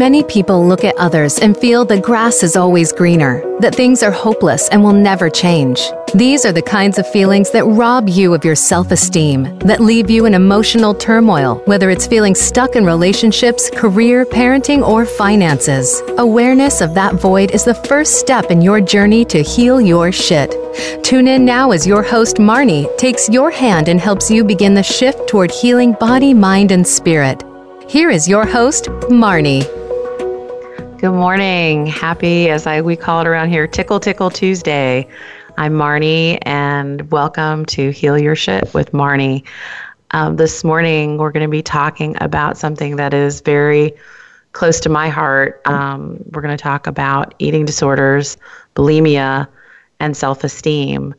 Many people look at others and feel the grass is always greener, that things are hopeless and will never change. These are the kinds of feelings that rob you of your self esteem, that leave you in emotional turmoil, whether it's feeling stuck in relationships, career, parenting, or finances. Awareness of that void is the first step in your journey to heal your shit. Tune in now as your host, Marnie, takes your hand and helps you begin the shift toward healing body, mind, and spirit. Here is your host, Marnie. Good morning. Happy, as I we call it around here, Tickle Tickle Tuesday. I'm Marnie, and welcome to Heal Your Shit with Marnie. Um, this morning, we're going to be talking about something that is very close to my heart. Um, we're going to talk about eating disorders, bulimia, and self esteem.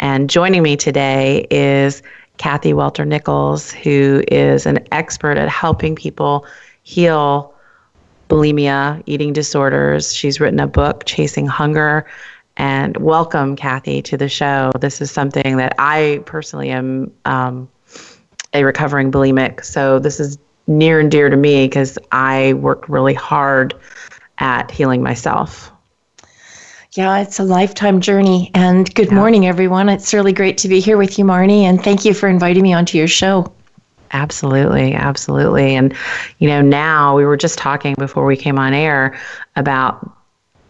And joining me today is Kathy Welter Nichols, who is an expert at helping people heal bulimia, eating disorders. She's written a book, Chasing Hunger. And welcome, Kathy, to the show. This is something that I personally am um, a recovering bulimic. So this is near and dear to me because I worked really hard at healing myself. Yeah, it's a lifetime journey. And good yeah. morning, everyone. It's really great to be here with you, Marnie. And thank you for inviting me onto your show. Absolutely, absolutely. And you know, now we were just talking before we came on air about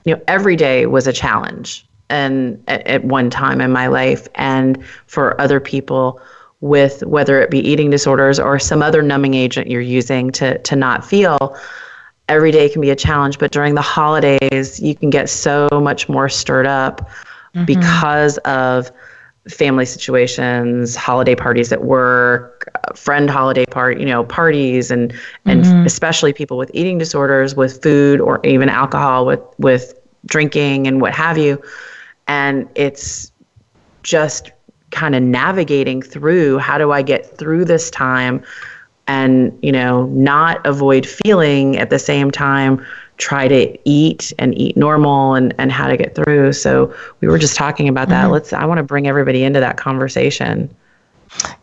you know, every day was a challenge and at, at one time in my life and for other people with whether it be eating disorders or some other numbing agent you're using to to not feel every day can be a challenge but during the holidays you can get so much more stirred up mm-hmm. because of family situations, holiday parties at work, friend holiday party, you know, parties and and mm-hmm. especially people with eating disorders with food or even alcohol with with drinking and what have you. And it's just kind of navigating through how do I get through this time and, you know, not avoid feeling at the same time try to eat and eat normal and, and how to get through. So we were just talking about that. Mm-hmm. Let's I want to bring everybody into that conversation.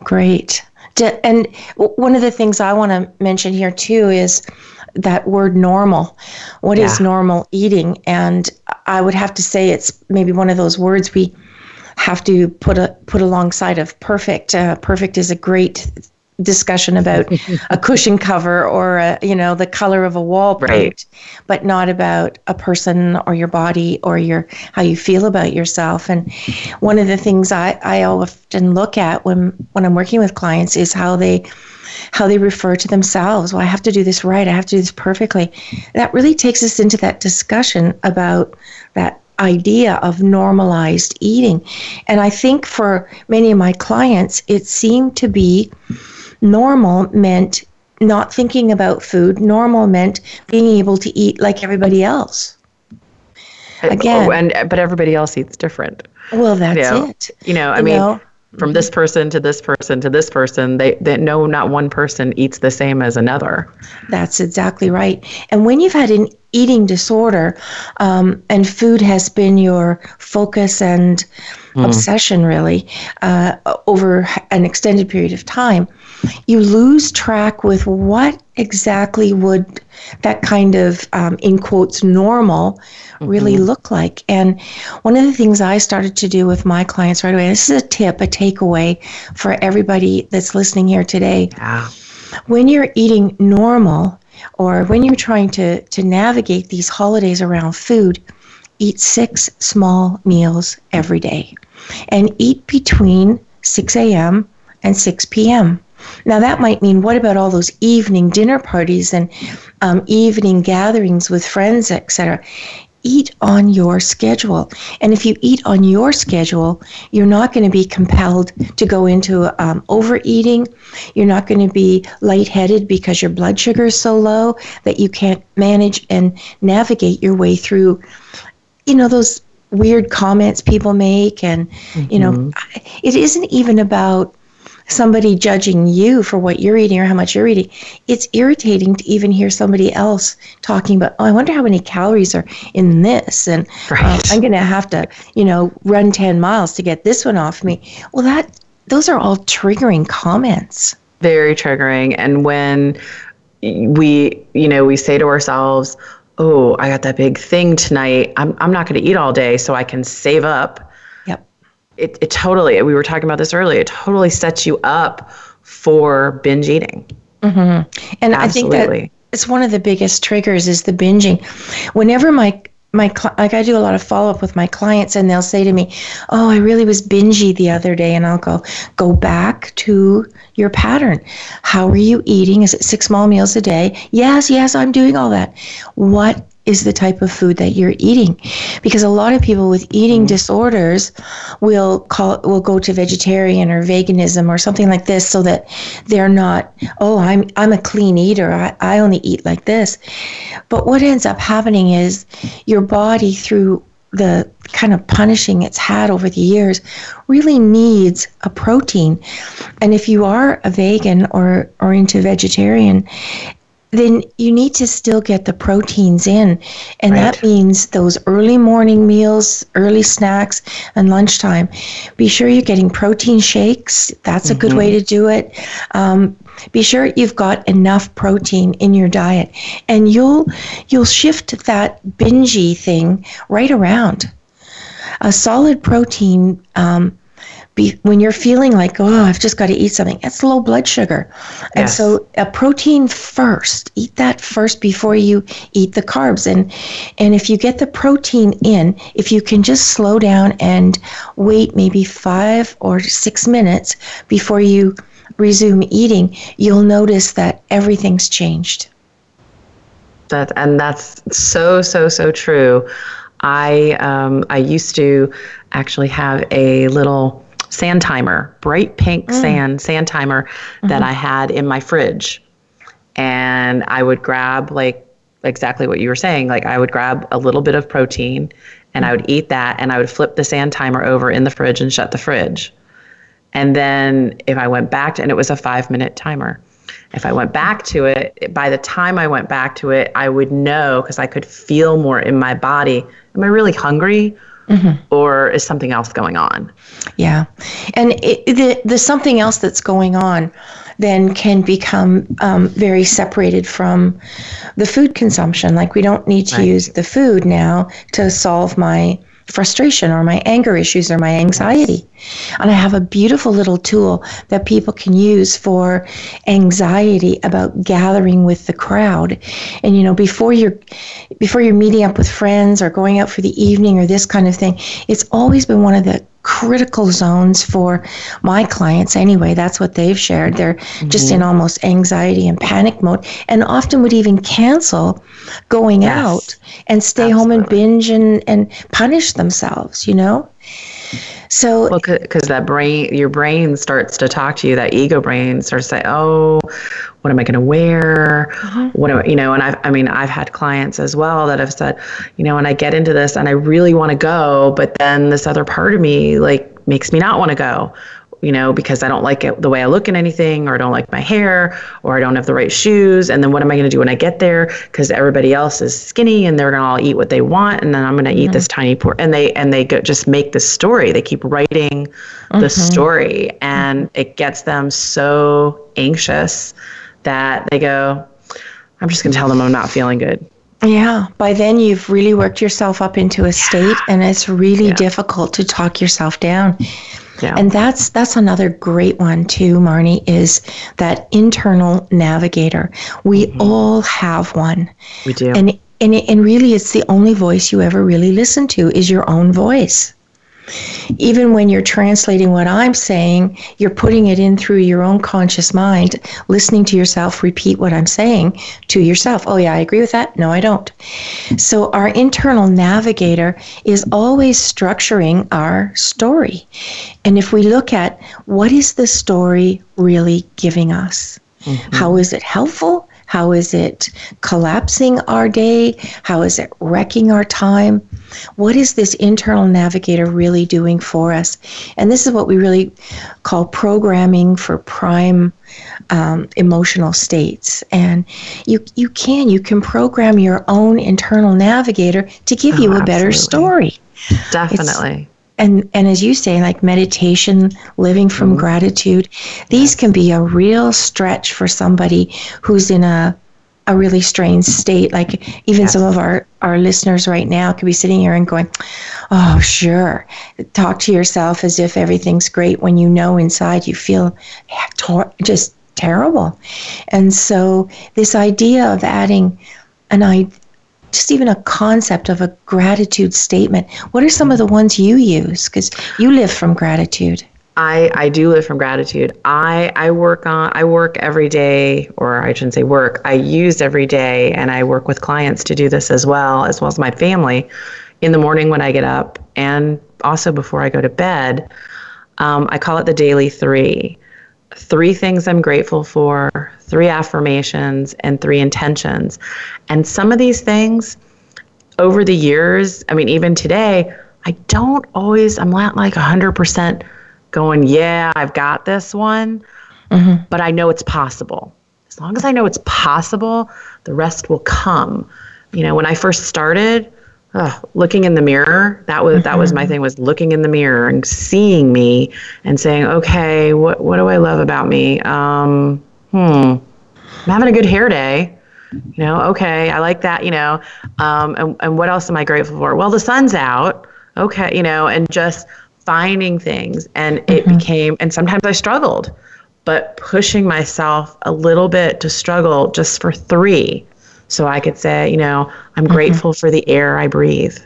Great. And one of the things I want to mention here too is that word normal. What yeah. is normal eating? And I would have to say it's maybe one of those words we have to put a put alongside of perfect. Uh, perfect is a great discussion about a cushion cover or a, you know the color of a wall paint, right. but not about a person or your body or your how you feel about yourself. And one of the things I, I often look at when when I'm working with clients is how they how they refer to themselves. Well, I have to do this right. I have to do this perfectly. That really takes us into that discussion about that idea of normalized eating. And I think for many of my clients, it seemed to be normal meant not thinking about food. Normal meant being able to eat like everybody else. Again, oh, and but everybody else eats different. Well, that's you know, it. You know, I you mean, know? from this person to this person to this person, they they know not one person eats the same as another. That's exactly right. And when you've had an eating disorder, um, and food has been your focus and mm. obsession, really, uh, over an extended period of time, you lose track with what exactly would that kind of, um, in quotes, normal really mm-hmm. look like. And one of the things I started to do with my clients right away, this is a tip, a takeaway for everybody that's listening here today. Yeah. When you're eating normal, or when you're trying to, to navigate these holidays around food, eat six small meals every day and eat between 6 a.m. and 6 p.m. Now, that might mean what about all those evening dinner parties and um, evening gatherings with friends, etc.? eat on your schedule. And if you eat on your schedule, you're not going to be compelled to go into um, overeating. You're not going to be lightheaded because your blood sugar is so low that you can't manage and navigate your way through, you know, those weird comments people make. And, mm-hmm. you know, mm-hmm. it isn't even about somebody judging you for what you're eating or how much you're eating. It's irritating to even hear somebody else talking about, oh, I wonder how many calories are in this, and um, right. I'm going to have to, you know, run 10 miles to get this one off me. Well, that those are all triggering comments. Very triggering, and when we, you know, we say to ourselves, "Oh, I got that big thing tonight. I'm I'm not going to eat all day, so I can save up." It, it totally, we were talking about this earlier, it totally sets you up for binge eating. Mm-hmm. And Absolutely. I think that it's one of the biggest triggers is the binging. Whenever my my like I do a lot of follow up with my clients and they'll say to me, "Oh, I really was bingy the other day." And I'll go, "Go back to your pattern. How are you eating? Is it six small meals a day?" "Yes, yes, I'm doing all that." "What is the type of food that you're eating. Because a lot of people with eating mm-hmm. disorders will call will go to vegetarian or veganism or something like this so that they're not oh i'm i'm a clean eater. I, I only eat like this. But what ends up happening is your body through the kind of punishing it's had over the years really needs a protein. And if you are a vegan or or into vegetarian then you need to still get the proteins in. And right. that means those early morning meals, early snacks, and lunchtime. Be sure you're getting protein shakes. That's a mm-hmm. good way mm-hmm. to do it. Um, be sure you've got enough protein in your diet, and you'll you'll shift that bingy thing right around. A solid protein um, be, when you're feeling like, oh, I've just got to eat something, it's low blood sugar. And yes. so a protein first, eat that first before you eat the carbs. And, and if you get the protein in, if you can just slow down and wait maybe five or six minutes before you resume eating, you'll notice that everything's changed. That, and that's so, so, so true. I, um, I used to actually have a little sand timer, bright pink mm. sand sand timer mm-hmm. that I had in my fridge. And I would grab like exactly what you were saying, like I would grab a little bit of protein and I would eat that and I would flip the sand timer over in the fridge and shut the fridge. And then if I went back to and it was a 5 minute timer. If I went back to it, by the time I went back to it, I would know because I could feel more in my body. Am I really hungry? Mm-hmm. Or is something else going on? Yeah. And it, the, the something else that's going on then can become um, very separated from the food consumption. Like we don't need to right. use the food now to solve my frustration or my anger issues or my anxiety. And I have a beautiful little tool that people can use for anxiety about gathering with the crowd. And you know, before you're before you're meeting up with friends or going out for the evening or this kind of thing, it's always been one of the critical zones for my clients anyway that's what they've shared they're mm-hmm. just in almost anxiety and panic mode and often would even cancel going yes. out and stay Absolutely. home and binge and, and punish themselves you know so, well, because that brain, your brain starts to talk to you, that ego brain starts to say, oh, what am I going to wear? Uh-huh. What am I, you know, and I, I mean, I've had clients as well that have said, you know, when I get into this and I really want to go, but then this other part of me like makes me not want to go you know, because I don't like it the way I look in anything, or I don't like my hair, or I don't have the right shoes. And then what am I going to do when I get there? Because everybody else is skinny and they're going to all eat what they want, and then I'm going to mm-hmm. eat this tiny por. And they and they go, just make the story. They keep writing mm-hmm. the story, and it gets them so anxious that they go, "I'm just going to tell them I'm not feeling good." Yeah, by then you've really worked yourself up into a state, and it's really yeah. difficult to talk yourself down. Yeah. And that's that's another great one too, Marnie, is that internal navigator. We mm-hmm. all have one. We do. And and and really it's the only voice you ever really listen to is your own voice. Even when you're translating what I'm saying, you're putting it in through your own conscious mind, listening to yourself repeat what I'm saying to yourself. Oh, yeah, I agree with that. No, I don't. So, our internal navigator is always structuring our story. And if we look at what is the story really giving us? Mm-hmm. How is it helpful? How is it collapsing our day? How is it wrecking our time? What is this internal navigator really doing for us? And this is what we really call programming for prime um, emotional states. And you you can you can program your own internal navigator to give oh, you a absolutely. better story. Definitely. It's, and and as you say like meditation living from mm-hmm. gratitude these can be a real stretch for somebody who's in a a really strange state like even yes. some of our our listeners right now could be sitting here and going oh sure talk to yourself as if everything's great when you know inside you feel just terrible and so this idea of adding an just even a concept of a gratitude statement. What are some of the ones you use? Because you live from gratitude. I, I do live from gratitude. I, I work on I work every day, or I shouldn't say work. I use every day, and I work with clients to do this as well, as well as my family, in the morning when I get up, and also before I go to bed. Um, I call it the daily three. Three things I'm grateful for, three affirmations, and three intentions. And some of these things over the years, I mean, even today, I don't always, I'm not like 100% going, yeah, I've got this one, mm-hmm. but I know it's possible. As long as I know it's possible, the rest will come. You know, when I first started, uh, looking in the mirror, that was mm-hmm. that was my mm-hmm. thing was looking in the mirror and seeing me and saying, okay, what what do I love about me? Um, hmm, I'm having a good hair day. You know, okay, I like that, you know. Um, and, and what else am I grateful for? Well, the sun's out. Okay, you know, and just finding things. And it mm-hmm. became, and sometimes I struggled, but pushing myself a little bit to struggle just for three. So I could say, you know, I'm mm-hmm. grateful for the air I breathe.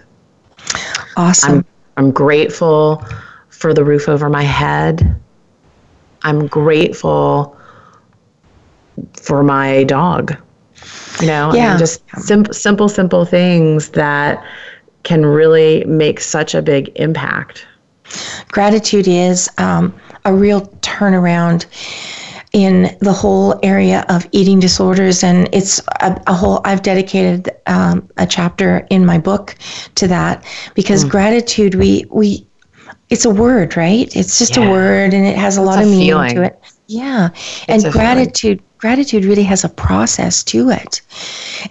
Awesome. I'm, I'm grateful for the roof over my head. I'm grateful for my dog. You know, yeah. I mean, just simple, simple, simple things that can really make such a big impact. Gratitude is um, a real turnaround in the whole area of eating disorders, and it's a, a whole. I've dedicated um, a chapter in my book to that because mm. gratitude, we we, it's a word, right? It's just yeah. a word, and it has a it's lot a of meaning feeling. to it. Yeah, and gratitude gratitude really has a process to it.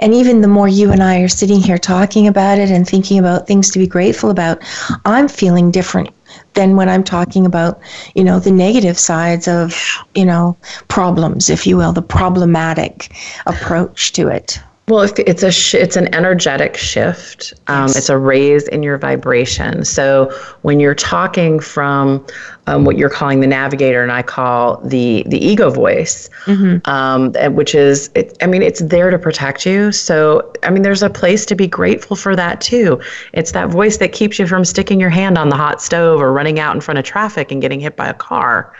And even the more you and I are sitting here talking about it and thinking about things to be grateful about, I'm feeling different than when I'm talking about, you know, the negative sides of, you know, problems, if you will, the problematic approach to it. Well, it's a sh- it's an energetic shift. Um, yes. It's a raise in your vibration. So when you're talking from um, what you're calling the navigator, and I call the the ego voice, mm-hmm. um, which is, it, I mean, it's there to protect you. So I mean, there's a place to be grateful for that too. It's that voice that keeps you from sticking your hand on the hot stove or running out in front of traffic and getting hit by a car.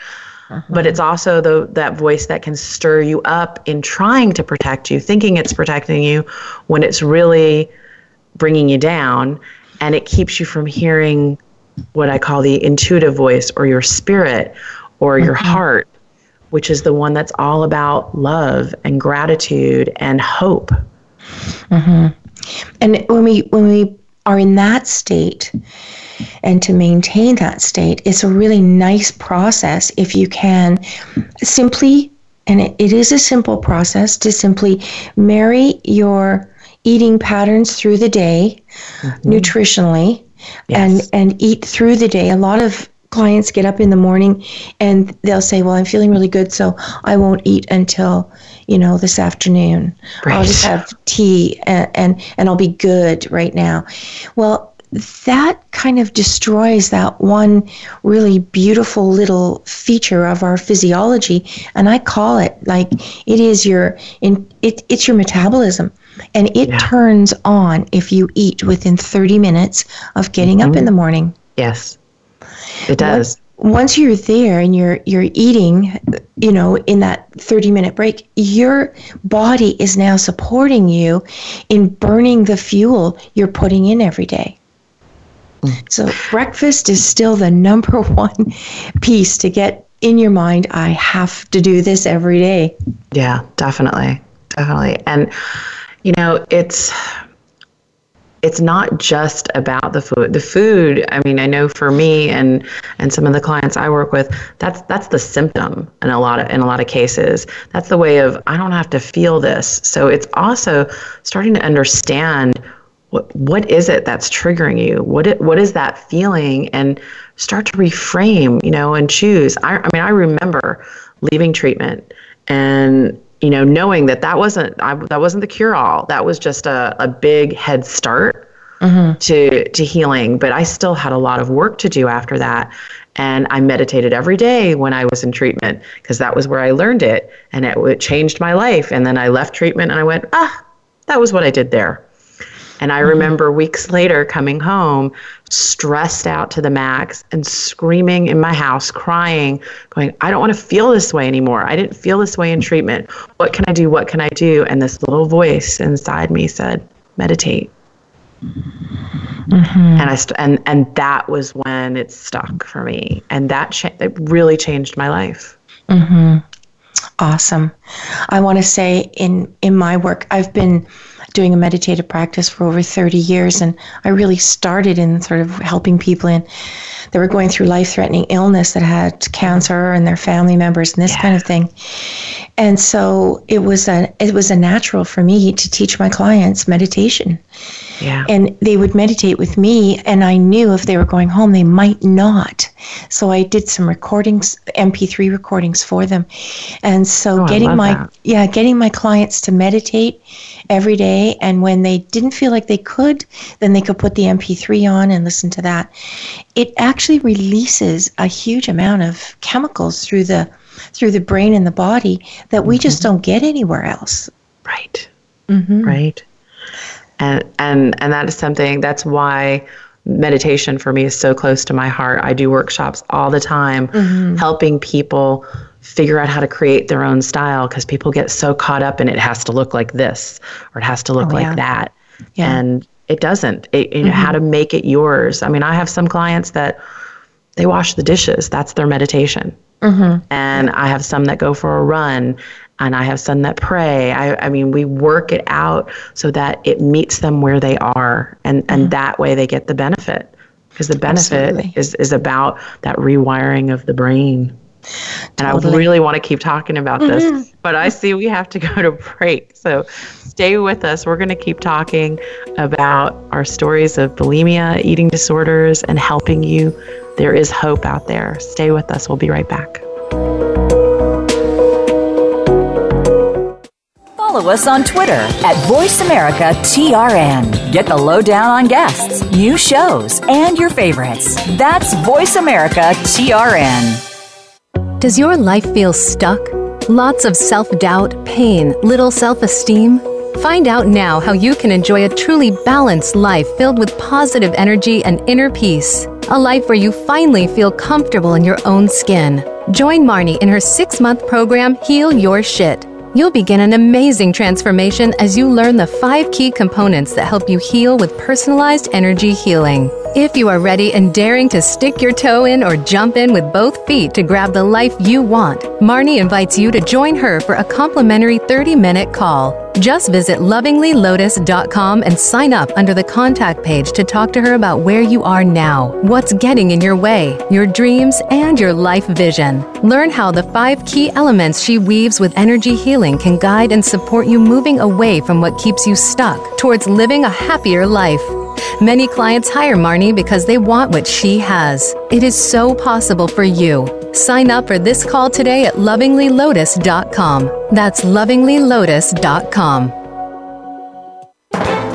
Uh-huh. But it's also the that voice that can stir you up in trying to protect you, thinking it's protecting you when it's really bringing you down, and it keeps you from hearing what I call the intuitive voice or your spirit or your uh-huh. heart, which is the one that's all about love and gratitude and hope. Mm-hmm. And when we when we are in that state, and to maintain that state, it's a really nice process if you can simply, and it, it is a simple process, to simply marry your eating patterns through the day mm-hmm. nutritionally yes. and and eat through the day. A lot of clients get up in the morning and they'll say, "Well, I'm feeling really good, so I won't eat until you know this afternoon. Right. I'll just have tea and, and and I'll be good right now." Well, that kind of destroys that one really beautiful little feature of our physiology and i call it like it is your in it, it's your metabolism and it yeah. turns on if you eat within 30 minutes of getting mm-hmm. up in the morning yes It does. Once you're there and you're you're eating, you know, in that 30 minute break, your body is now supporting you in burning the fuel you're putting in every day. Mm. So breakfast is still the number one piece to get in your mind. I have to do this every day. Yeah, definitely, definitely, and you know, it's it's not just about the food. The food, I mean, I know for me and and some of the clients I work with, that's that's the symptom in a lot of in a lot of cases. That's the way of I don't have to feel this. So it's also starting to understand what what is it that's triggering you? What it, what is that feeling and start to reframe, you know, and choose. I, I mean, I remember leaving treatment and you know, knowing that that wasn't I, that wasn't the cure all. That was just a, a big head start mm-hmm. to to healing. But I still had a lot of work to do after that. And I meditated every day when I was in treatment because that was where I learned it, and it, it changed my life. And then I left treatment, and I went, ah, that was what I did there. And I mm-hmm. remember weeks later coming home stressed out to the max and screaming in my house, crying, going, I don't want to feel this way anymore. I didn't feel this way in treatment. What can I do? What can I do? And this little voice inside me said, meditate. Mm-hmm. And I st- and and that was when it stuck for me, and that cha- it really changed my life. Mm-hmm. Awesome. I want to say in in my work, I've been doing a meditative practice for over 30 years. And I really started in sort of helping people in that were going through life threatening illness that had cancer and their family members and this yeah. kind of thing. And so it was a it was a natural for me to teach my clients meditation. Yeah. And they would meditate with me and I knew if they were going home they might not. So I did some recordings, MP3 recordings for them. And so oh, getting my that. yeah, getting my clients to meditate every day and when they didn't feel like they could, then they could put the MP3 on and listen to that. It actually releases a huge amount of chemicals through the through the brain and the body that we mm-hmm. just don't get anywhere else. Right. Mm-hmm. Right. And and and that is something that's why meditation for me is so close to my heart. I do workshops all the time mm-hmm. helping people figure out how to create their own style because people get so caught up in it has to look like this or it has to look oh, like yeah. that. Yeah. And it doesn't. It, you know, mm-hmm. how to make it yours. I mean, I have some clients that they wash the dishes. That's their meditation. Mm-hmm. And I have some that go for a run, and I have some that pray. I, I mean, we work it out so that it meets them where they are, and, mm-hmm. and that way they get the benefit. Because the benefit is, is about that rewiring of the brain. And totally. I really want to keep talking about this, mm-hmm. but I see we have to go to break. So stay with us. We're going to keep talking about our stories of bulimia, eating disorders, and helping you. There is hope out there. Stay with us. We'll be right back. Follow us on Twitter at VoiceAmericaTRN. Get the lowdown on guests, new shows, and your favorites. That's VoiceAmericaTRN. Does your life feel stuck? Lots of self doubt, pain, little self esteem? Find out now how you can enjoy a truly balanced life filled with positive energy and inner peace. A life where you finally feel comfortable in your own skin. Join Marnie in her six month program, Heal Your Shit. You'll begin an amazing transformation as you learn the five key components that help you heal with personalized energy healing. If you are ready and daring to stick your toe in or jump in with both feet to grab the life you want, Marnie invites you to join her for a complimentary 30 minute call. Just visit lovinglylotus.com and sign up under the contact page to talk to her about where you are now, what's getting in your way, your dreams, and your life vision. Learn how the five key elements she weaves with energy healing can guide and support you moving away from what keeps you stuck towards living a happier life. Many clients hire Marnie because they want what she has. It is so possible for you. Sign up for this call today at lovinglylotus.com. That's lovinglylotus.com.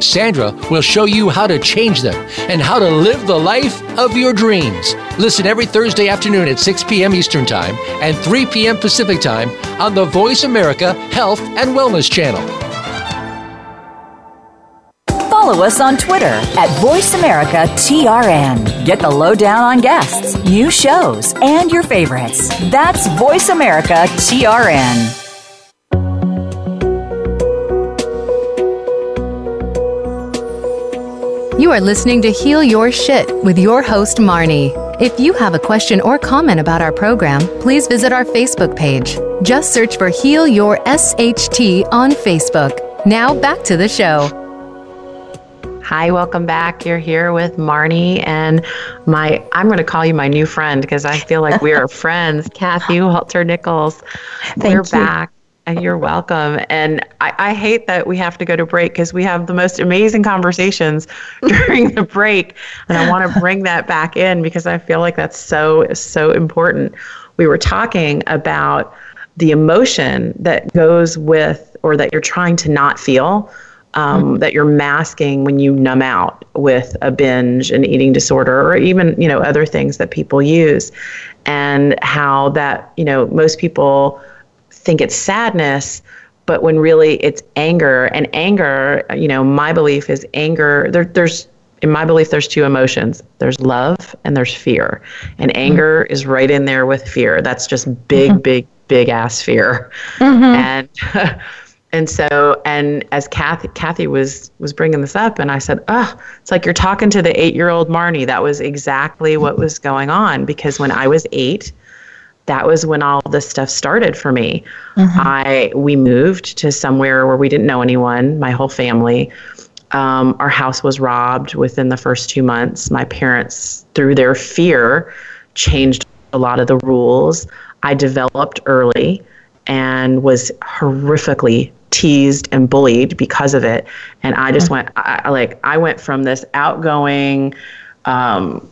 Sandra will show you how to change them and how to live the life of your dreams. Listen every Thursday afternoon at 6 p.m. Eastern Time and 3 p.m. Pacific Time on the Voice America Health and Wellness Channel. Follow us on Twitter at VoiceAmericaTRN. Get the lowdown on guests, new shows, and your favorites. That's VoiceAmericaTRN. You are listening to Heal Your Shit with your host, Marnie. If you have a question or comment about our program, please visit our Facebook page. Just search for Heal Your SHT on Facebook. Now back to the show. Hi, welcome back. You're here with Marnie and my, I'm going to call you my new friend because I feel like we are friends, Kathy Welter Nichols. Thank you. We're you. back. And you're welcome. And I, I hate that we have to go to break because we have the most amazing conversations during the break. And I want to bring that back in because I feel like that's so, so important. We were talking about the emotion that goes with or that you're trying to not feel. Um, that you're masking when you numb out with a binge and eating disorder or even you know other things that people use and how that you know most people think it's sadness but when really it's anger. And anger you know my belief is anger there, there's in my belief there's two emotions. There's love and there's fear. And mm-hmm. anger is right in there with fear. That's just big mm-hmm. big big ass fear. Mm-hmm. And and so and as Kathy Kathy was was bringing this up and I said oh it's like you're talking to the 8 year old Marnie. That was exactly what was going on because when I was 8 that was when all this stuff started for me. I we moved to somewhere where we didn't know anyone, my whole family. Um, our house was robbed within the first two months. My parents, through their fear, changed a lot of the rules. I developed early and was horrifically teased and bullied because of it. And I just went, I, I- like, I went from this outgoing, um,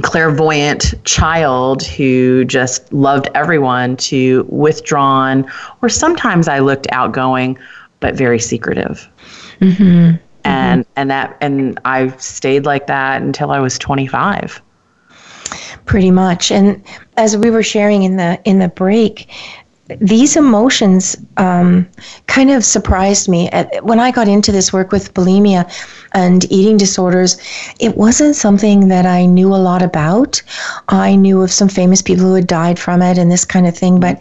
clairvoyant child who just loved everyone to withdrawn, or sometimes I looked outgoing, but very secretive. And and that and I stayed like that until I was 25. pretty much and as we were sharing in the in the break these emotions um, kind of surprised me At- when i got into this work with bulimia and eating disorders it wasn't something that i knew a lot about. I knew of some famous people who had died from it and this kind of thing but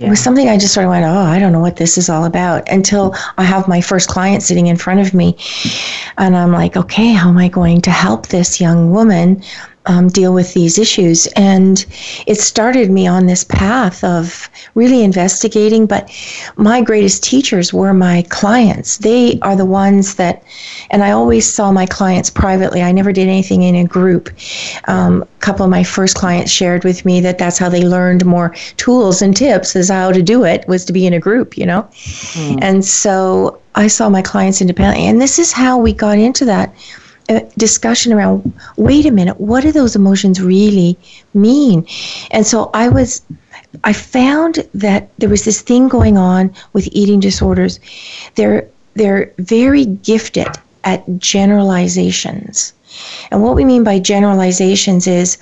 it was something i just sort of went oh i don't know what this is all about until i have my first client sitting in front of me and i'm like okay how am i going to help this young woman um, deal with these issues. And it started me on this path of really investigating. But my greatest teachers were my clients. They are the ones that, and I always saw my clients privately. I never did anything in a group. Um, a couple of my first clients shared with me that that's how they learned more tools and tips as how to do it was to be in a group, you know? And so I saw my clients independently. And this is how we got into that discussion around wait a minute what do those emotions really mean? And so i was i found that there was this thing going on with eating disorders. They're they're very gifted at generalizations. And what we mean by generalizations is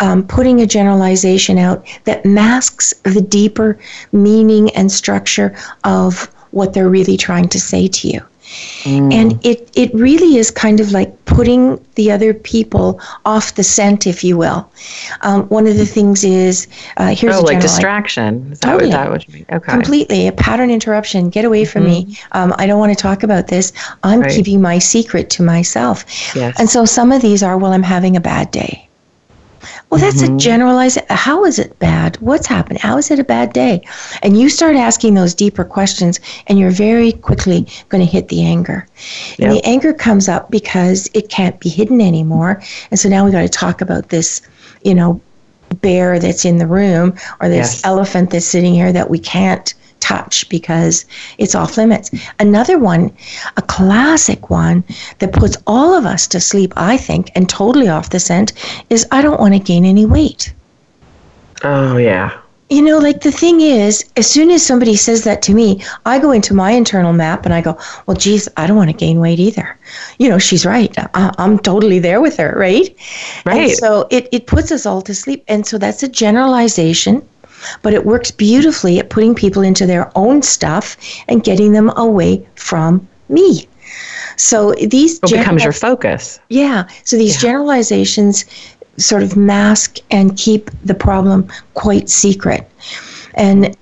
um, putting a generalization out that masks the deeper meaning and structure of what they're really trying to say to you. And it, it really is kind of like putting the other people off the scent, if you will. Um, one of the things is uh, here's oh, a like distraction. Is that, what, that what you mean? Okay. completely a pattern interruption. Get away from me. Um, I don't want to talk about this. I'm Right. keeping my secret to myself. Yes. And so some of these are, well, I'm having a bad day. Well, that's mm-hmm. a generalized. How is it bad? What's happened? How is it a bad day? And you start asking those deeper questions, and you're very quickly going to hit the anger. And the anger comes up because it can't be hidden anymore. And so now we got to talk about this, you know, bear that's in the room or this yes. elephant that's sitting here that we can't touch because it's off limits. Another one, a classic one that puts all of us to sleep, I think, and totally off the scent is I don't want to gain any weight. Oh, yeah. You know, like the thing is, as soon as somebody says that to me, I go into my internal map and I go, well, geez, I don't want to gain weight either. You know, she's right. I, am totally there with her, right? Right. And so it, it puts us all to sleep. And so that's a generalization but it works beautifully at putting people into their own stuff and getting them away from me. So these it becomes your focus. Yeah. So these yeah. generalizations sort of mask and keep the problem quite secret. And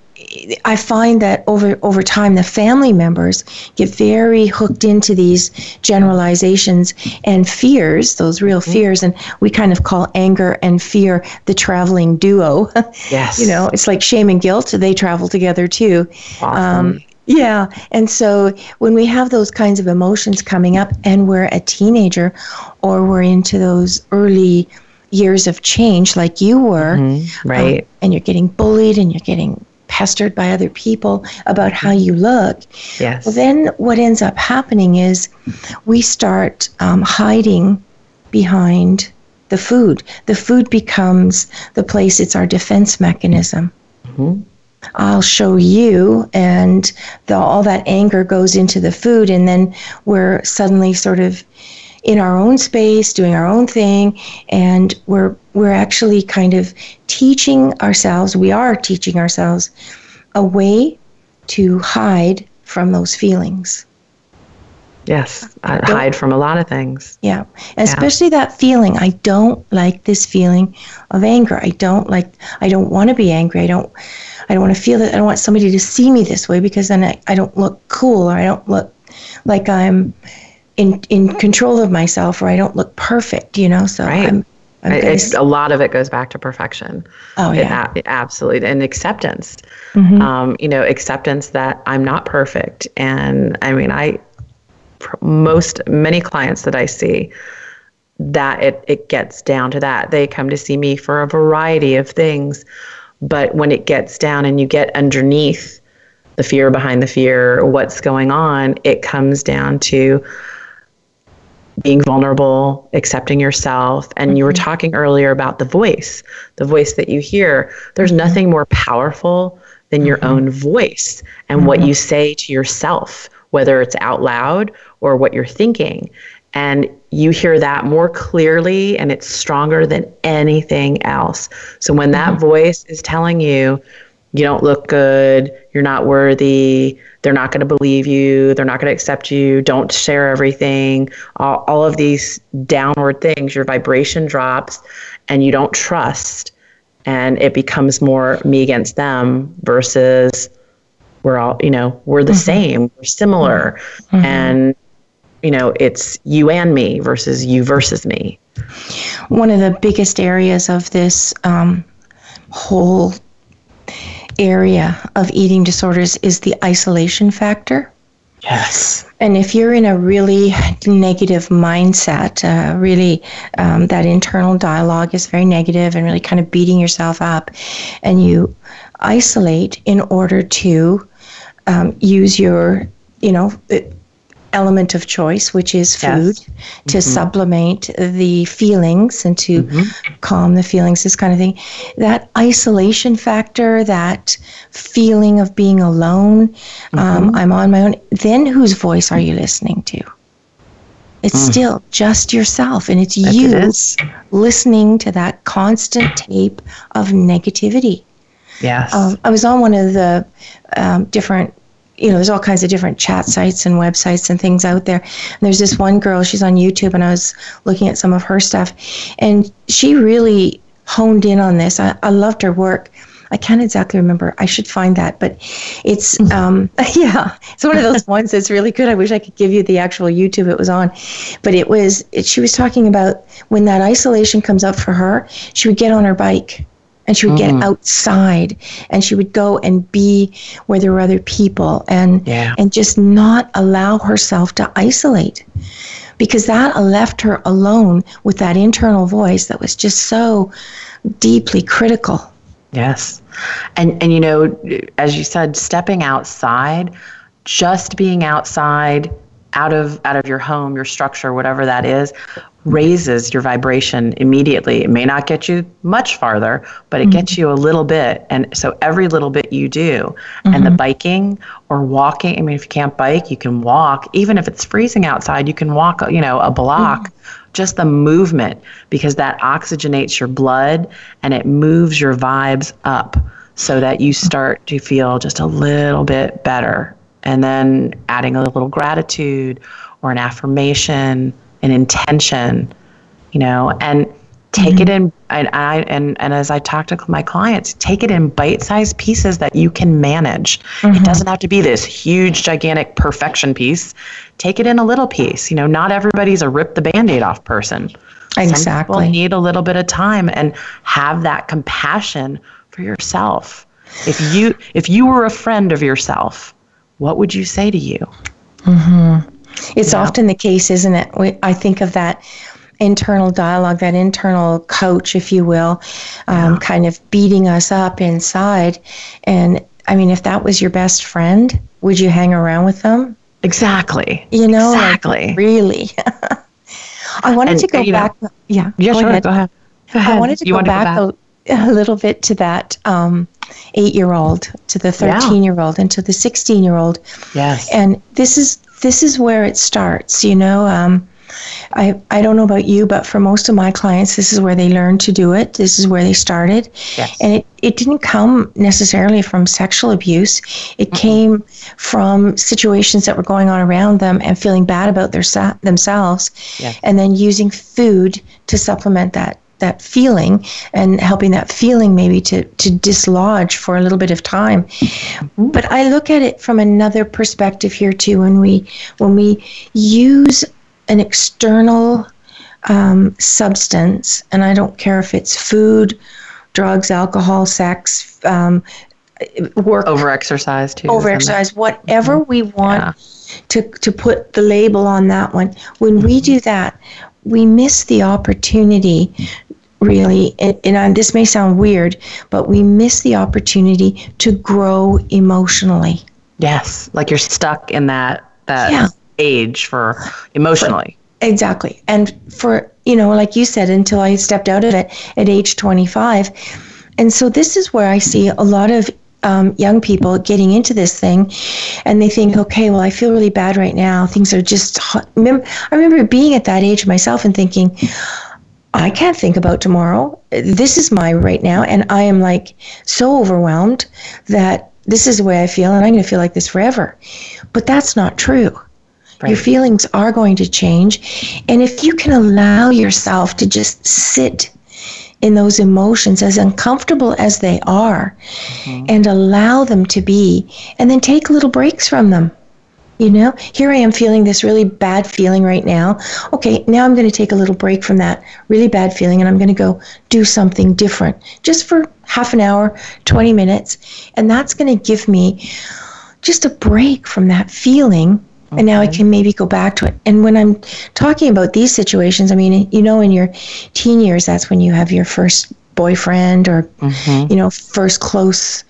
I find that over over time, the family members get very hooked into these generalizations and fears, those real mm-hmm. fears, and we kind of call anger and fear the traveling duo. Yes, you know, it's like shame and guilt; they travel together too. Awesome. Um, yeah, and so when we have those kinds of emotions coming up, and we're a teenager, or we're into those early years of change, like you were, mm-hmm. right, um, and you're getting bullied, and you're getting pestered by other people about how you look. Yes. Well, then what ends up happening is we start um, hiding behind the food. The food becomes the place, it's our defense mechanism. Mm-hmm. I'll show you, and the, all that anger goes into the food, and then we're suddenly sort of in our own space, doing our own thing, and we're we're actually kind of teaching ourselves. We are teaching ourselves a way to hide from those feelings. Yes, uh, I hide from a lot of things. Yeah, especially yeah. that feeling. I don't like this feeling of anger. I don't like. I don't want to be angry. I don't. I don't want to feel that. I don't want somebody to see me this way because then I, I don't look cool or I don't look like I'm in in control of myself or I don't look perfect, you know. So right. I'm, I'm it's, a lot of it goes back to perfection. Oh yeah, it, absolutely, and acceptance. Mm-hmm. Um, you know, acceptance that I'm not perfect, and I mean, I most many clients that I see that it it gets down to that. They come to see me for a variety of things, but when it gets down and you get underneath the fear behind the fear, what's going on, it comes down to being vulnerable, accepting yourself. And mm-hmm. you were mm-hmm. talking earlier about the voice, the voice that you hear. There's mm-hmm. nothing more powerful than mm-hmm. your own voice and what mm-hmm. you say to yourself, whether it's out loud or what you're thinking. And you hear that more clearly and it's stronger than anything else. So when that mm-hmm. voice is telling you, you don't look good, you're not worthy, they're not going to believe you, they're not going to accept you, don't share everything, all, all of these downward things, your vibration drops and you don't trust. And it becomes more me against them versus we're all, you know, we're the mm-hmm. same, we're similar. Mm-hmm. And, you know, it's you and me versus you versus me. One of the biggest areas of this um, whole area of eating disorders is the isolation factor. Yes. And if you're in a really negative mindset, uh, really um, that internal dialogue is very negative and really kind of beating yourself up, and you isolate in order to um, use your, you know, element of choice, which is food, yes. to mm-hmm. supplement the feelings and to mm-hmm. calm the feelings, this kind of thing. That isolation factor, that feeling of being alone, um, mm-hmm. um, I'm on my own. Then whose voice are you listening to? It's mm. still just yourself, and it's you it listening to that constant tape of negativity. Yes. Um, I was on one of the um, different you know, there's all kinds of different chat sites and websites and things out there. And there's this one girl, she's on YouTube, and I was looking at some of her stuff, and she really honed in on this. I, I loved her work. I can't exactly remember. I should find that, but it's um, yeah, it's one of those ones that's really good. I wish I could give you the actual YouTube it was on, but it was. It, she was talking about when that isolation comes up for her, she would get on her bike and she would mm. get outside and she would go and be where there were other people and yeah. and just not allow herself to isolate because that left her alone with that internal voice that was just so deeply critical yes and and you know as you said stepping outside just being outside out of out of your home your structure whatever that is raises your vibration immediately. It may not get you much farther, but it mm-hmm. gets you a little bit. And so every little bit you do, mm-hmm. and the mm-hmm. biking or walking, I mean, if you can't bike, you can walk. Even if it's freezing outside, you can walk, you know, a block. Mm-hmm. Just the movement, because that oxygenates your blood and it moves your vibes up so that you start to feel just a little bit better. And then adding a little gratitude or an affirmation an intention, you know, and take mm-hmm. it in and I and, and as I talk to my clients, take it in bite-sized pieces that you can manage. Mm-hmm. It doesn't have to be this huge, gigantic perfection piece. Take it in a little piece. You know, not everybody's a rip the band-aid off person. Exactly. Some people need a little bit of time and have that compassion for yourself. If you if you were a friend of yourself, what would you say to you? Mm-hmm. It's yeah. often the case, isn't it? We, I think of that internal dialogue, that internal coach, if you will, um, yeah. kind of beating us up inside. And I mean, if that was your best friend, would you hang around with them? Exactly. You know, exactly. Like, really. I wanted and, to go back. Know, yeah. Yeah, go sure. Ahead. Go ahead. Go ahead. I wanted to, go, to back go back, A, little bit to that um, eight year old, to the 13 year old, and to the 16 year old. Yes. And this is this is where it starts. You know, um, I I don't know about you, but for most of my clients, this is where they learned to do it. This is where they started, yes. and it it didn't come necessarily from sexual abuse. It mm-hmm. came from situations that were going on around them and feeling bad about their themselves, yes. and then using food to supplement that that feeling and helping that feeling maybe to, to dislodge for a little bit of time. But I look at it from another perspective here too. When we when we use an external um, substance, and I don't care if it's food, drugs, alcohol, sex, um, work, overexercise too, overexercise, whatever mm-hmm. we want. Yeah. To, to put the label on that one. When we do that, we miss the opportunity really and, and, this may sound weird but we miss the opportunity to grow emotionally. Yes like you're stuck in that that yeah. age for emotionally. For, exactly and for you know like you said until i stepped out of it at age 25 and so this is where i see a lot of um, young people getting into this thing and they think, okay, well, I feel really bad right now. Things are just hot. I remember being at that age myself and thinking, I can't think about tomorrow. This is my right now. And I am like so overwhelmed that this is the way I feel and I'm going to feel like this forever. But that's not true. Right. Your feelings are going to change. And if you can allow yourself to just sit in those emotions, as uncomfortable as they are, mm-hmm. and allow them to be, and then take little breaks from them. You know, here I am feeling this really bad feeling right now. Okay, now I'm going to take a little break from that really bad feeling and I'm going to go do something different just for half an hour, 20 minutes. And that's going to give me just a break from that feeling. Okay. And now I can maybe go back to it. And when I'm talking about these situations, I mean, you know, in your teen years, that's when you have your first boyfriend or, mm-hmm. you know, first close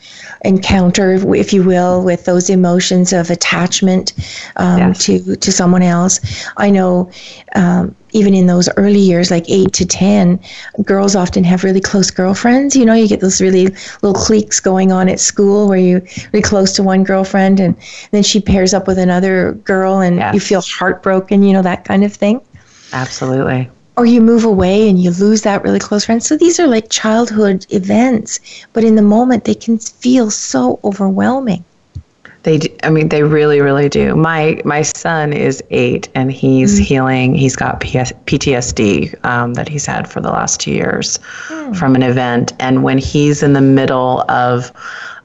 encounter, if you will, with those emotions of attachment um, yes. to to someone else. I know. Um, even in those early years, like eight to 10, girls often have really close girlfriends. You know, you get those really little cliques going on at school where you're really close to one girlfriend and then she pairs up with another girl and yes. you feel heartbroken, you know, that kind of thing. Absolutely or you move away and you lose that really close friend. So these are like childhood events, but in the moment they can feel so overwhelming. They, do, I mean, they really, really do. My my son is eight, and he's mm. healing. He's got PS, PTSD um, that he's had for the last two years mm. from an event, and when he's in the middle of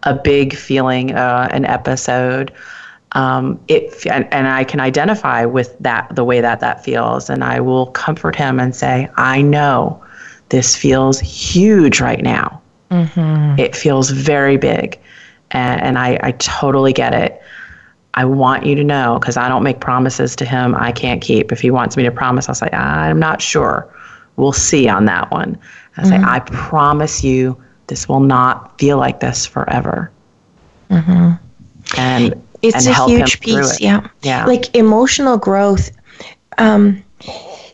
a big feeling, uh, an episode, um, it and, and I can identify with that the way that that feels, and I will comfort him and say, I know this feels huge right now. Mm-hmm. It feels very big and, and I, I totally get it. I want you to know because I don't make promises to him I can't keep. If he wants me to promise, I'll say, I'm not sure. We'll see on that one. I mm-hmm. say, I promise you this will not feel like this forever. Mm-hmm. And it's and a huge piece. Yeah. Yeah. Like emotional growth. Um,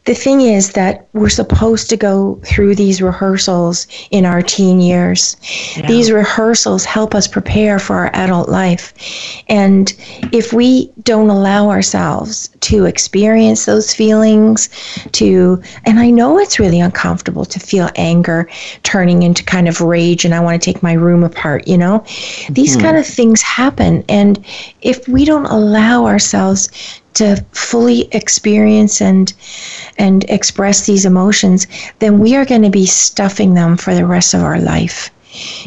the thing is that we're supposed to go through these rehearsals in our teen years. Yeah. These rehearsals help us prepare for our adult life. And if we don't allow ourselves to experience those feelings, to, and I know it's really uncomfortable to feel anger turning into kind of rage and I want to take my room apart, you know? Mm-hmm. These kind of things happen. And if we don't allow ourselves to fully experience and and express these emotions, then we are going to be stuffing them for the rest of our life.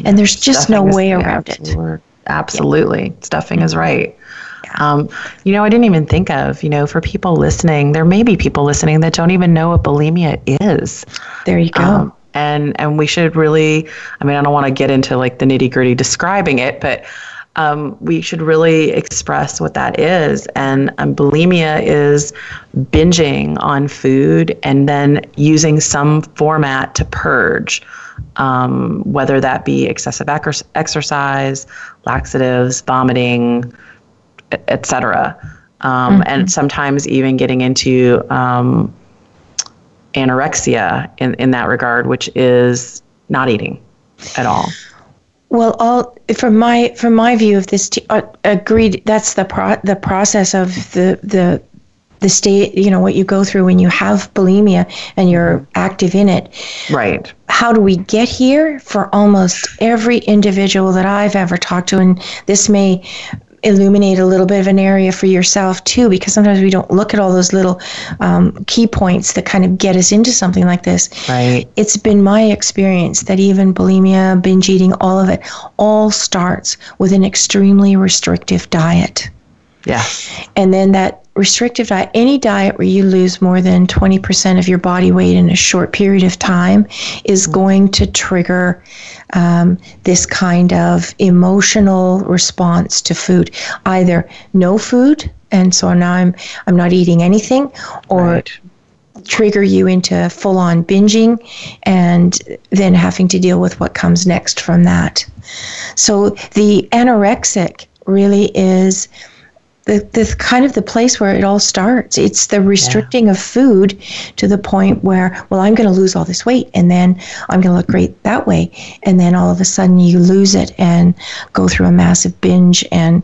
And there's just stuffing no way around it. Absolutely. Yeah. Stuffing is right. Um, you know, I didn't even think of, you know, for people listening, there may be people listening that don't even know what bulimia is. There you go. Um, and and we should really, I mean, I don't want to get into like the nitty gritty describing it, but um, we should really express what that is. And um, bulimia is binging on food and then using some format to purge, um, whether that be excessive ex- exercise, laxatives, vomiting, etc. Um, mm-hmm. And sometimes even getting into um, anorexia in, in that regard, which is not eating at all. Well, all from my from my view of this, uh, agreed. That's the pro, the process of the the the state. You know what you go through when you have bulimia and you're active in it. Right. How do we get here? For almost every individual that I've ever talked to, and this may illuminate a little bit of an area for yourself too because sometimes we don't look at all those little um, key points that kind of get us into something like this. Right. It's been my experience that even bulimia binge eating all of it all starts with an extremely restrictive diet yeah and then that restrictive diet, any diet where you lose more than 20% of your body weight in a short period of time, is going to trigger um, this kind of emotional response to food. Either no food, and so now I'm I'm not eating anything, or right. trigger you into full on binging, and then having to deal with what comes next from that. So the anorexic really is the, the kind of the place where it all starts. It's the restricting yeah. of food to the point where, well, I'm going to lose all this weight and then I'm going to look great that way. And then all of a sudden you lose it and go through a massive binge and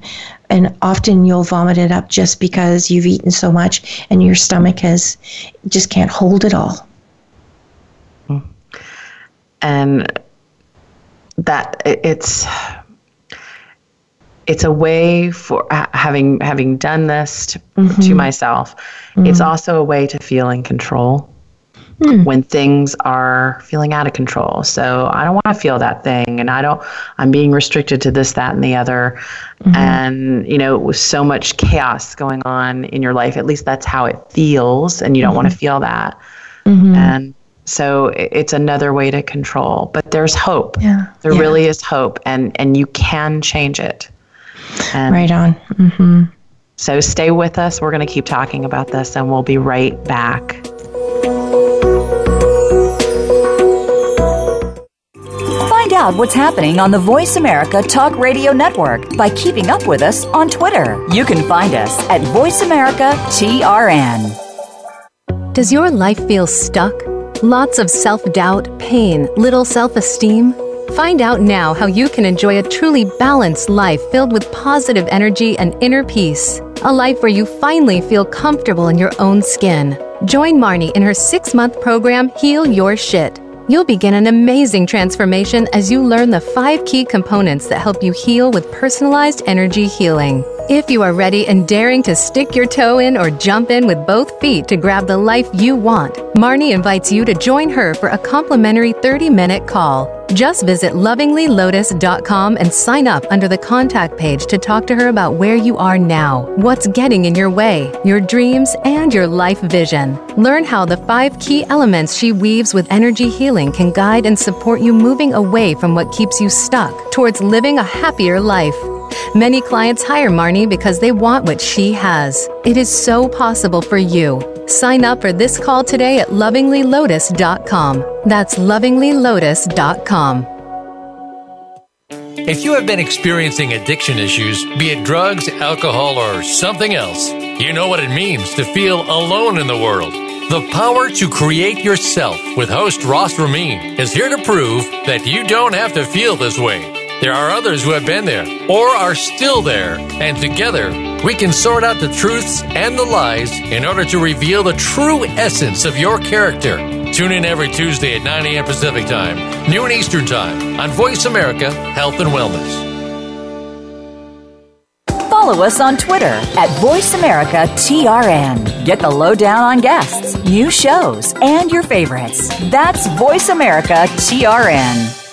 and often you'll vomit it up just because you've eaten so much and your stomach has just can't hold it all. And that it's it's a way for having having done this to, mm-hmm. to myself mm-hmm. it's also a way to feel in control mm. when things are feeling out of control so i don't want to feel that thing and i don't i'm being restricted to this that and the other mm-hmm. and you know with so much chaos going on in your life at least that's how it feels and you don't want to mm-hmm. feel that mm-hmm. and so it's another way to control but there's hope yeah. there yeah. really is hope and and you can change it and right on. Mm-hmm. So stay with us. We're going to keep talking about this and we'll be right back. Find out what's happening on the Voice America Talk Radio Network by keeping up with us on Twitter. You can find us at Voice America TRN. Does your life feel stuck? Lots of self doubt, pain, little self esteem? Find out now how you can enjoy a truly balanced life filled with positive energy and inner peace. A life where you finally feel comfortable in your own skin. Join Marnie in her six month program, Heal Your Shit. You'll begin an amazing transformation as you learn the five key components that help you heal with personalized energy healing. If you are ready and daring to stick your toe in or jump in with both feet to grab the life you want, Marnie invites you to join her for a complimentary 30 minute call. Just visit lovinglylotus.com and sign up under the contact page to talk to her about where you are now, what's getting in your way, your dreams, and your life vision. Learn how the five key elements she weaves with energy healing can guide and support you moving away from what keeps you stuck towards living a happier life. Many clients hire Marnie because they want what she has. It is so possible for you. Sign up for this call today at lovinglylotus.com. That's lovinglylotus.com. If you have been experiencing addiction issues, be it drugs, alcohol, or something else, you know what it means to feel alone in the world. The power to create yourself with host Ross Ramin is here to prove that you don't have to feel this way. There are others who have been there or are still there, and together we can sort out the truths and the lies in order to reveal the true essence of your character. Tune in every Tuesday at 9 a.m. Pacific Time, noon Eastern Time on Voice America Health and Wellness. Follow us on Twitter at VoiceAmericaTRN. Get the lowdown on guests, new shows, and your favorites. That's VoiceAmericaTRN.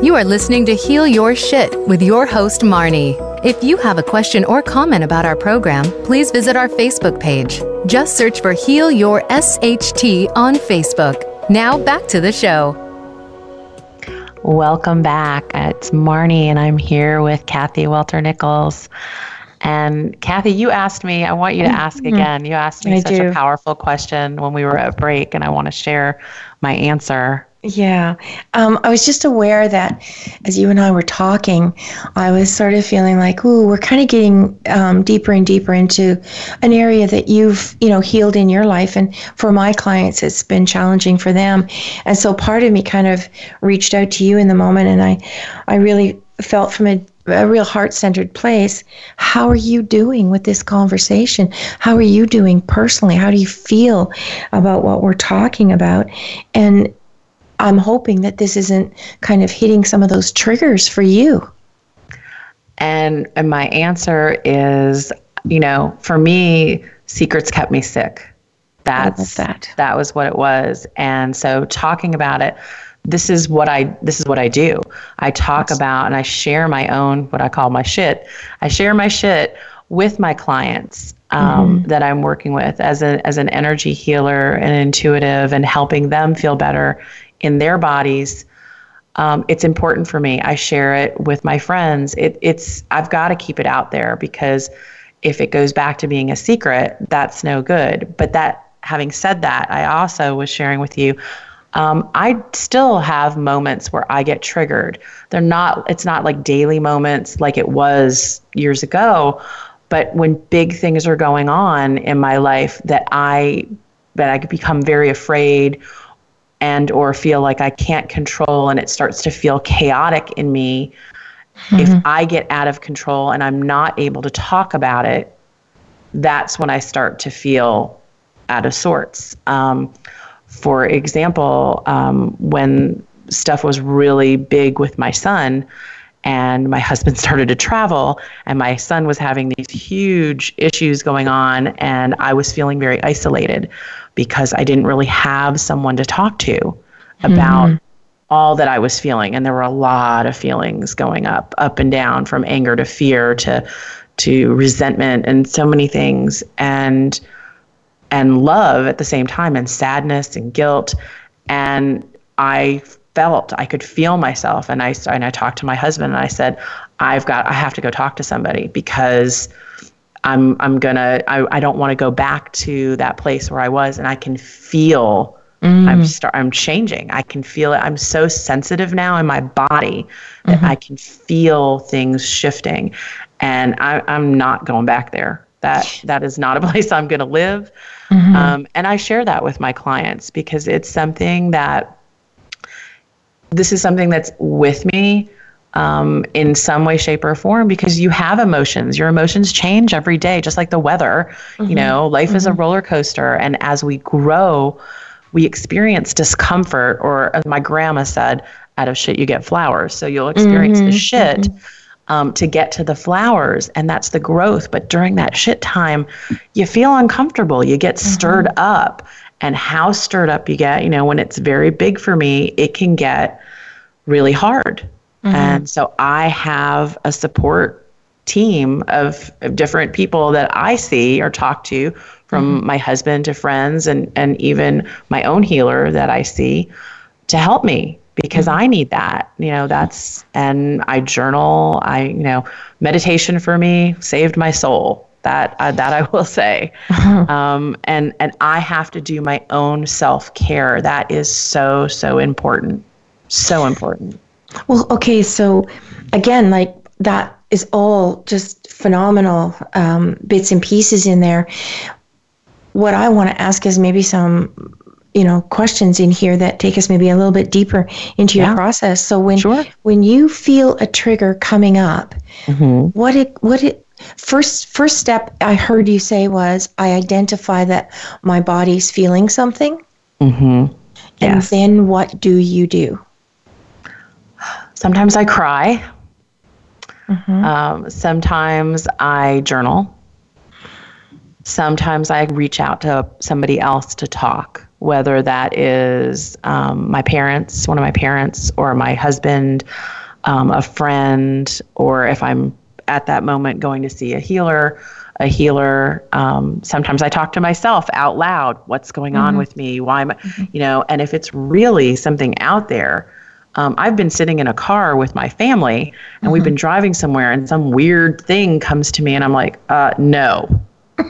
You are listening to Heal Your Shit with your host, Marnie. If you have a question or comment about our program, please visit our Facebook page. Just search for Heal Your SHT on Facebook. Now back to the show. Welcome back. It's Marnie, and I'm here with Kathy Welter Nichols. And Kathy, you asked me, I want you to ask mm-hmm. again. You asked me I such do. a powerful question when we were at break, and I want to share my answer. Yeah. Um, I was just aware that as you and I were talking, I was sort of feeling like, ooh, we're kind of getting um, deeper and deeper into an area that you've, you know, healed in your life. And for my clients, it's been challenging for them. And so part of me kind of reached out to you in the moment. And I, I really felt from a a real heart centered place. How are you doing with this conversation? How are you doing personally? How do you feel about what we're talking about? And I'm hoping that this isn't kind of hitting some of those triggers for you. And, and my answer is, you know, for me, secrets kept me sick. That's that. That was what it was. And so talking about it, this is what I this is what I do. I talk about and I share my own what I call my shit. I share my shit with my clients um, mm-hmm. that I'm working with as a as an energy healer and intuitive and helping them feel better in their bodies, um, it's important for me. I share it with my friends. It, it's I've got to keep it out there because if it goes back to being a secret, that's no good. But that having said that, I also was sharing with you. Um, I still have moments where I get triggered. They're not. It's not like daily moments like it was years ago. But when big things are going on in my life that I that I become very afraid and or feel like I can't control and it starts to feel chaotic in me, mm-hmm. if I get out of control and I'm not able to talk about it, that's when I start to feel out of sorts. Um, for example, um, when stuff was really big with my son, and my husband started to travel, and my son was having these huge issues going on, and I was feeling very isolated because I didn't really have someone to talk to about mm-hmm. all that I was feeling. And there were a lot of feelings going up, up and down from anger to fear to to resentment and so many things and and love at the same time and sadness and guilt and I felt I could feel myself and I and I talked to my husband and I said I've got I have to go talk to somebody because I'm I'm gonna I, I don't want to go back to that place where I was and I can feel mm. I'm start I'm changing. I can feel it. I'm so sensitive now in my body that mm-hmm. I can feel things shifting. And I, I'm not going back there. That that is not a place I'm gonna live. Mm-hmm. Um, and I share that with my clients because it's something that this is something that's with me um, in some way, shape, or form because you have emotions. Your emotions change every day, just like the weather. Mm-hmm. You know, life mm-hmm. is a mm-hmm. roller coaster. And as we grow, we experience discomfort, or as my grandma said, out of shit you get flowers. So you'll experience mm-hmm, the shit mm-hmm. um, to get to the flowers, and that's the growth. But during that shit time, you feel uncomfortable. You get mm-hmm. stirred up, and how stirred up you get, you know, when it's very big for me, it can get really hard. Mm-hmm. And so I have a support team of, of, different people that I see or talk to from mm-hmm. my husband to friends and, and even my own healer that I see to help me because mm-hmm. I need that. You know, that's, and I journal, I, you know, meditation for me saved my soul. That, uh, that I will say. Um, and, and I have to do my own self care. That is so, so important. So important. Well, okay. So again, like that is all just phenomenal um, bits and pieces in there. What I want to ask is maybe some, you know, questions in here that take us maybe a little bit deeper into yeah. your process. So when sure. when you feel a trigger coming up, mm-hmm. what it what it first first step I heard you say was I identify that my body's feeling something. Mm-hmm. Yes. And then what do you do? Sometimes I cry. Mm-hmm. Um, sometimes I journal. Sometimes I reach out to somebody else to talk, whether that is um, my parents, one of my parents, or my husband, um, a friend, or if I'm at that moment going to see a healer, a healer. Um, sometimes I talk to myself out loud. What's going mm-hmm. on with me? Why am I, mm-hmm. you know? And if it's really something out there, um, I've been sitting in a car with my family and mm-hmm. we've been driving somewhere and some weird thing comes to me and I'm like, uh, no,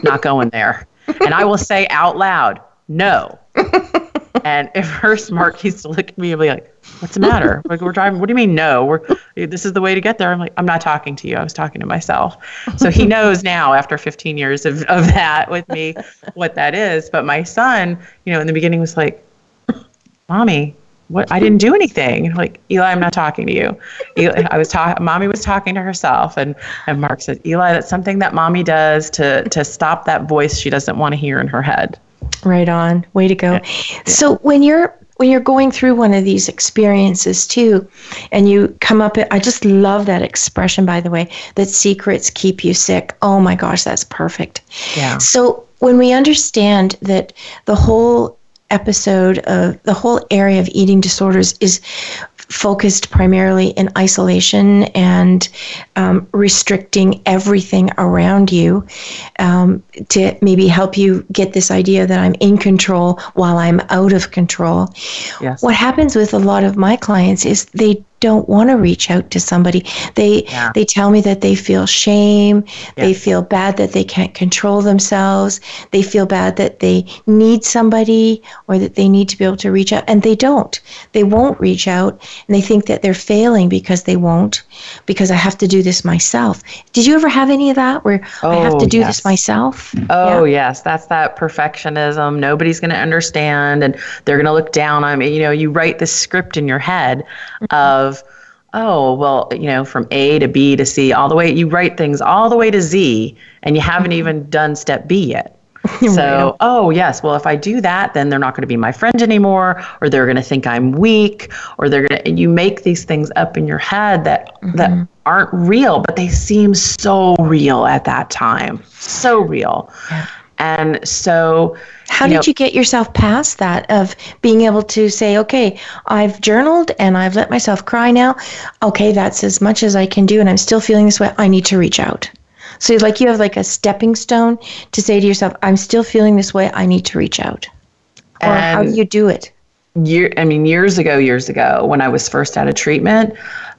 not going there. and I will say out loud, no. and if first, Mark used to look at me and be like, "What's the matter? Like we're driving. What do you mean no? We're this is the way to get there." I'm like, "I'm not talking to you. I was talking to myself." So he knows now, after 15 years of of that with me, what that is. But my son, you know, in the beginning was like, "Mommy, what I didn't do anything. Like Eli, I'm not talking to you. Eli, I was talking. Mommy was talking to herself, and and Mark said, Eli, that's something that mommy does to to stop that voice she doesn't want to hear in her head. Right on. Way to go. Yeah. So when you're when you're going through one of these experiences too, and you come up, I just love that expression, by the way, that secrets keep you sick. Oh my gosh, that's perfect. Yeah. So when we understand that the whole episode of the whole area of eating disorders is focused primarily in isolation and um, restricting everything around you um, to maybe help you get this idea that I'm in control while I'm out of control. Yes. What happens with a lot of my clients is they don't want to reach out to somebody. They yeah. they tell me that they feel shame, yeah. they feel bad that they can't control themselves, they feel bad that they need somebody or that they need to be able to reach out and they don't. They won't reach out and they think that they're failing because they won't because I have to do this myself. Did you ever have any of that where oh, I have to oh, do yes. this myself? Oh, yeah. yes, that's that perfectionism. Nobody's going to understand and they're going to look down on me. You know, you write this script in your head mm-hmm. of of oh well you know from a to b to c all the way you write things all the way to z and you haven't mm-hmm. even done step b yet so oh yes well if i do that then they're not going to be my friend anymore or they're going to think i'm weak or they're going to and you make these things up in your head that mm-hmm. that aren't real but they seem so real at that time so real yeah. And so how you did know, you get yourself past that of being able to say, okay, I've journaled and I've let myself cry now. Okay, that's as much as I can do, and I'm still feeling this way. I need to reach out. So, like, you have like a stepping stone to say to yourself, I'm still feeling this way. I need to reach out. Or how do you do it? Year, I mean, years ago, years ago, when I was first out of treatment,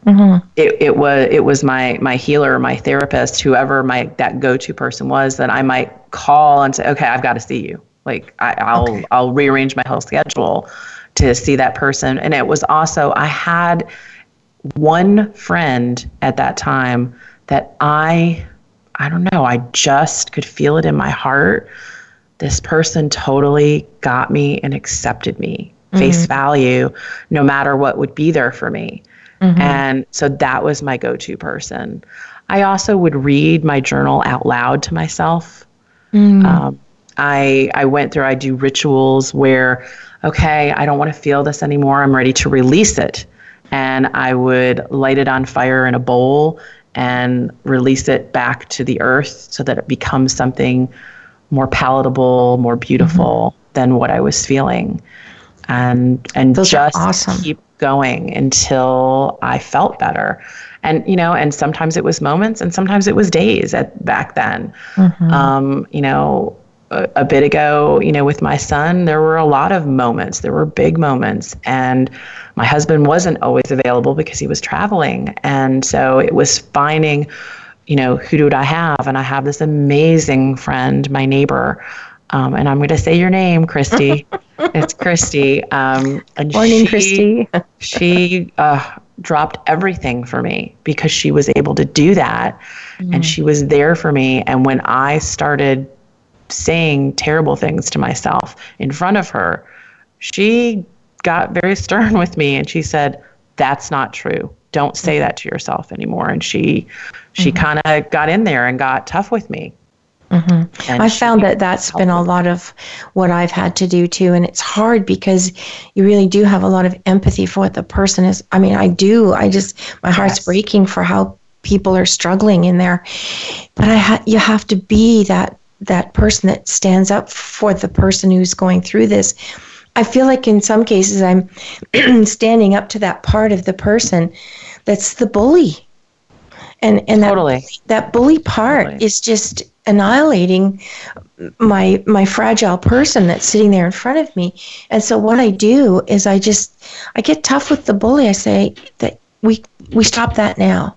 Mm-hmm. It, it was it was my my healer, my therapist, whoever my that go to person was that I might call and say, okay, I've got to see you. Like I, will okay. I'll rearrange my whole schedule to see that person. And it was also I had one friend at that time that I I don't know, I just could feel it in my heart. This person totally got me and accepted me mm-hmm. face value no matter what would be there for me. Mm-hmm. And so that was my go to person. I also would read my journal out loud to myself. Mm. Um, I I went through I do rituals where okay, I don't want to feel this anymore. I'm ready to release it. and I would light it on fire in a bowl and release it back to the earth so that it becomes something more palatable, more beautiful mm-hmm. than what I was feeling. And and Those just awesome. keep going until I felt better. And you know, and sometimes it was moments and sometimes it was days at back then. Mm-hmm. Um, you know, a, a bit ago, you know, with my son, there were a lot of moments. There were big moments and my husband wasn't always available because he was traveling. And so it was finding, you know, who do I have? And I have this amazing friend, my neighbor. Um, and I'm going to say your name, Christy. it's Christy. Um, and Morning, she, Christy. she uh, dropped everything for me because she was able to do that. Mm. And she was there for me. And when I started saying terrible things to myself in front of her, she got very stern with me and she said, That's not true. Don't say that to yourself anymore. And she she mm-hmm. kind of got in there and got tough with me. Mm-hmm. I found that that's been a lot of what I've had to do too. And it's hard because you really do have a lot of empathy for what the person is. I mean, I do. I just, my heart's yes. breaking for how people are struggling in there. But I ha- you have to be that that person that stands up for the person who's going through this I feel like in some cases I'm standing up to that part of the person that's the bully. And and totally. that that bully part totally. is just annihilating my my fragile person that's sitting there in front of me. And so what I do is I just I get tough with the bully. I say that we we stop that now.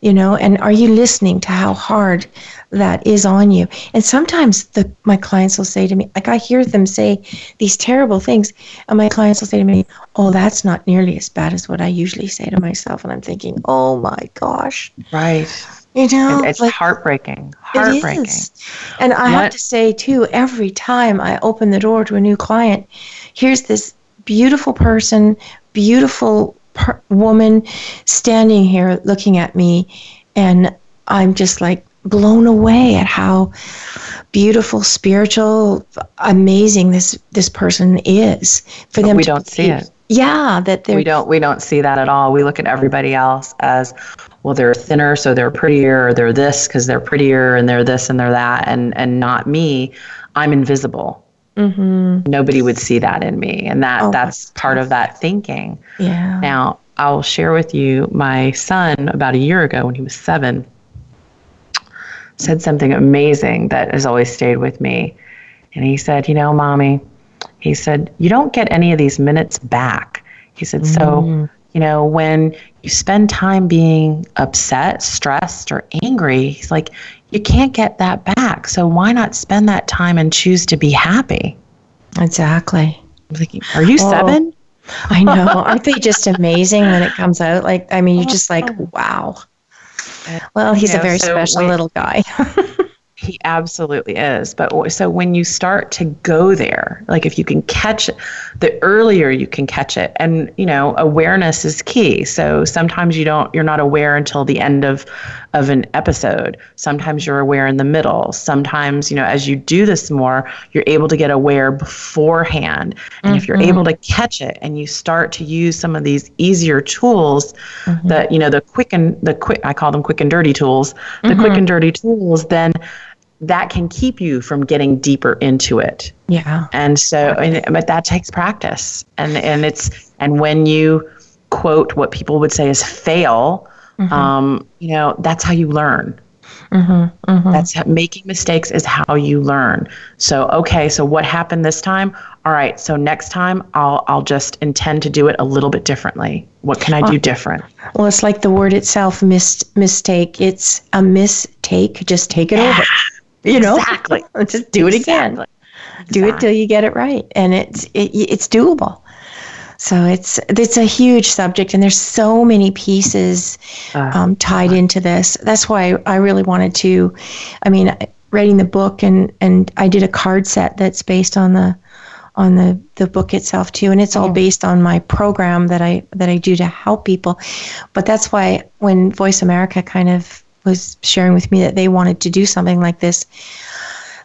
You know, and are you listening to how hard that is on you. And sometimes the my clients will say to me, like I hear them say these terrible things, and my clients will say to me, "Oh, that's not nearly as bad as what I usually say to myself." And I'm thinking, "Oh my gosh!" Right. You know, it's like, heartbreaking. Heartbreaking. It is. And I what? have to say too, every time I open the door to a new client, here's this beautiful person, beautiful per- woman standing here looking at me, and I'm just like, blown away at how beautiful, spiritual, amazing this this person is. For them, we don't see it. Yeah, that we don't we don't see that at all. We look at everybody else as well. They're thinner, so they're prettier, or they're this because they're prettier, and they're this and they're that, and and not me. I'm invisible. Mm-hmm. Nobody would see that in me, and that oh, that's part of that thinking. Yeah. Now I'll share with you my son about a year ago when he was seven said something amazing that has always stayed with me. And he said, You know, mommy, he said, You don't get any of these minutes back. He said, mm. So, you know, when you spend time being upset, stressed, or angry, he's like, You can't get that back. So why not spend that time and choose to be happy? Exactly. Like, Are you oh. seven? I know. Aren't they just amazing when it comes out? Like, I mean, you're just like, wow. Well, he's you know, a very so special little guy. He absolutely is. But so when you start to go there, like if you can catch it, the earlier you can catch it, and you know, awareness is key. So sometimes you don't, you're not aware until the end of of an episode. Sometimes you're aware in the middle. Sometimes, you know, as you do this more, you're able to get aware beforehand. And mm-hmm. if you're mm-hmm. able to catch it and you start to use some of these easier tools, mm-hmm. that you know, the quick and the quick, I call them quick and dirty tools, the quick mm-hmm. and dirty tools, then that can keep you from getting deeper into it. Yeah. And so, and, but that takes practice. And, and it's, and when you quote what people would say is fail, mm-hmm. um, you know, that's how you learn. Mm-hmm, mm-hmm. That's how, making mistakes is how you learn. So, okay, so what happened this time? All right, so next time I'll I'll just intend to do it a little bit differently. What can I do different? Well, it's like the word itself, mis- mistake. It's a mistake. Just take it yeah. over you know? Exactly. Just do it again. Exactly. do it till you get it right. And it's it, it's doable. So it's it's a huge subject and there's so many pieces uh, um, tied uh, into this. That's why i really wanted to i mean writing the book and and i did a card set that's based on the on the the book itself too. And it's all based on my program that i that i do to help people. But that's why when voice america kind of was sharing with me that they wanted to do something like this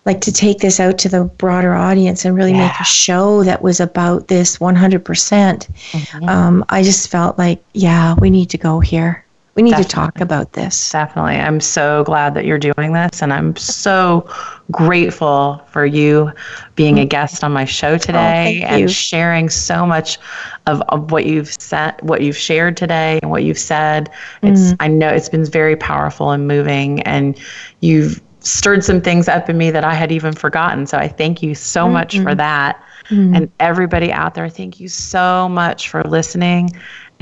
like to take this out to the broader audience and really yeah. make a show that was about this 100%. percent mm-hmm. um, I just felt like, yeah, we need to go here. We need Definitely. to talk about this. Definitely. I'm so glad that you're doing this, and I'm so grateful for you being a guest on my show oh, today oh, and you. sharing so much of, of what you've said, what you've shared today, and what you've said. It's mm-hmm. I know it's been very powerful and moving, and you've stirred some things up in me that I had even forgotten. So I thank you so mm-hmm. much for that. Mm-hmm. And everybody out there, thank you so much for listening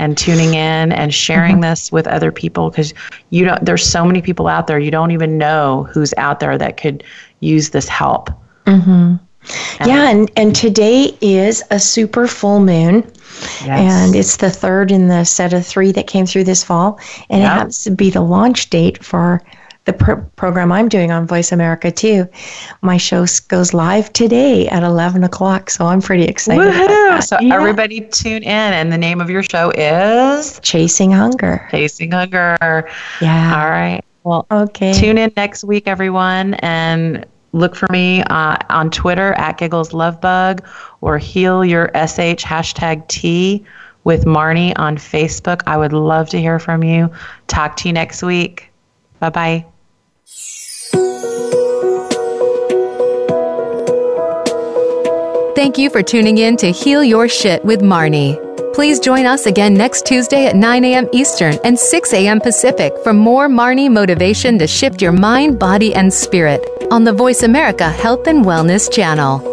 and tuning in and sharing mm-hmm. this with other people because you don't there's so many people out there you don't even know who's out there that could use this help mm-hmm. yeah and and today is a super full moon yes. and it's the third in the set of three that came through this fall and yep. it happens to be the launch date for the program I'm doing on Voice America too. My show goes live today at 11 o'clock, so I'm pretty excited. So yeah. everybody tune in, and the name of your show is Chasing Hunger. Chasing Hunger. Yeah. All right. Well, okay. Tune in next week, everyone, and look for me uh, on Twitter at Giggles Love Bug or Heal Your SH hashtag T with Marnie on Facebook. I would love to hear from you. Talk to you next week. Bye bye. Thank you for tuning in to Heal Your Shit with Marnie. Please join us again next Tuesday at 9 a.m. Eastern and 6 a.m. Pacific for more Marnie motivation to shift your mind, body, and spirit on the Voice America Health and Wellness channel.